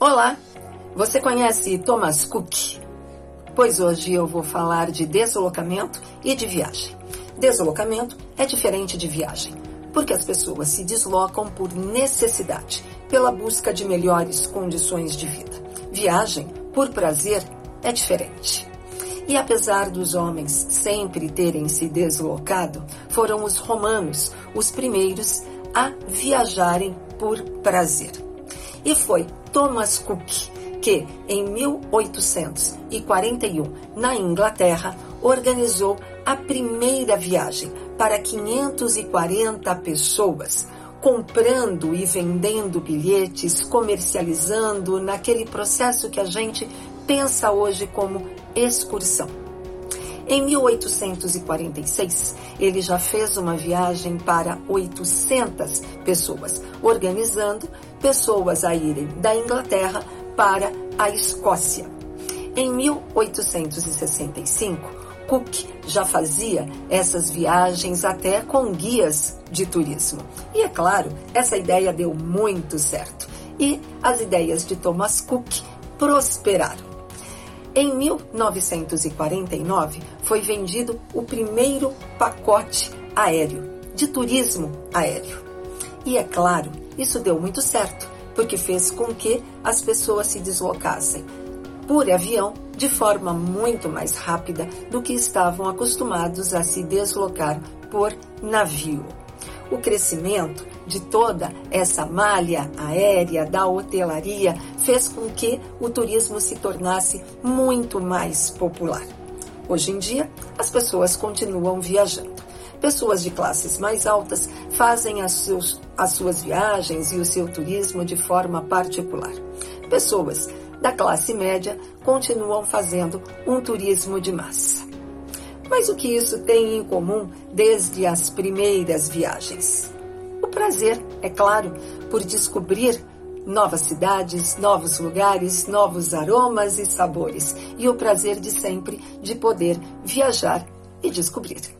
Olá, você conhece Thomas Cook? Pois hoje eu vou falar de deslocamento e de viagem. Deslocamento é diferente de viagem, porque as pessoas se deslocam por necessidade, pela busca de melhores condições de vida. Viagem, por prazer, é diferente. E apesar dos homens sempre terem se deslocado, foram os romanos os primeiros a viajarem por prazer. E foi Thomas Cook que, em 1841, na Inglaterra, organizou a primeira viagem para 540 pessoas, comprando e vendendo bilhetes, comercializando naquele processo que a gente pensa hoje como excursão. Em 1846, ele já fez uma viagem para 800 pessoas, organizando pessoas a irem da Inglaterra para a Escócia. Em 1865, Cook já fazia essas viagens até com guias de turismo. E é claro, essa ideia deu muito certo. E as ideias de Thomas Cook prosperaram. Em 1949, foi vendido o primeiro pacote aéreo, de turismo aéreo. E é claro, isso deu muito certo, porque fez com que as pessoas se deslocassem por avião de forma muito mais rápida do que estavam acostumados a se deslocar por navio. O crescimento de toda essa malha aérea da hotelaria fez com que o turismo se tornasse muito mais popular. Hoje em dia, as pessoas continuam viajando. Pessoas de classes mais altas fazem as, seus, as suas viagens e o seu turismo de forma particular. Pessoas da classe média continuam fazendo um turismo de massa. Mas o que isso tem em comum desde as primeiras viagens? O prazer, é claro, por descobrir novas cidades, novos lugares, novos aromas e sabores, e o prazer de sempre de poder viajar e descobrir.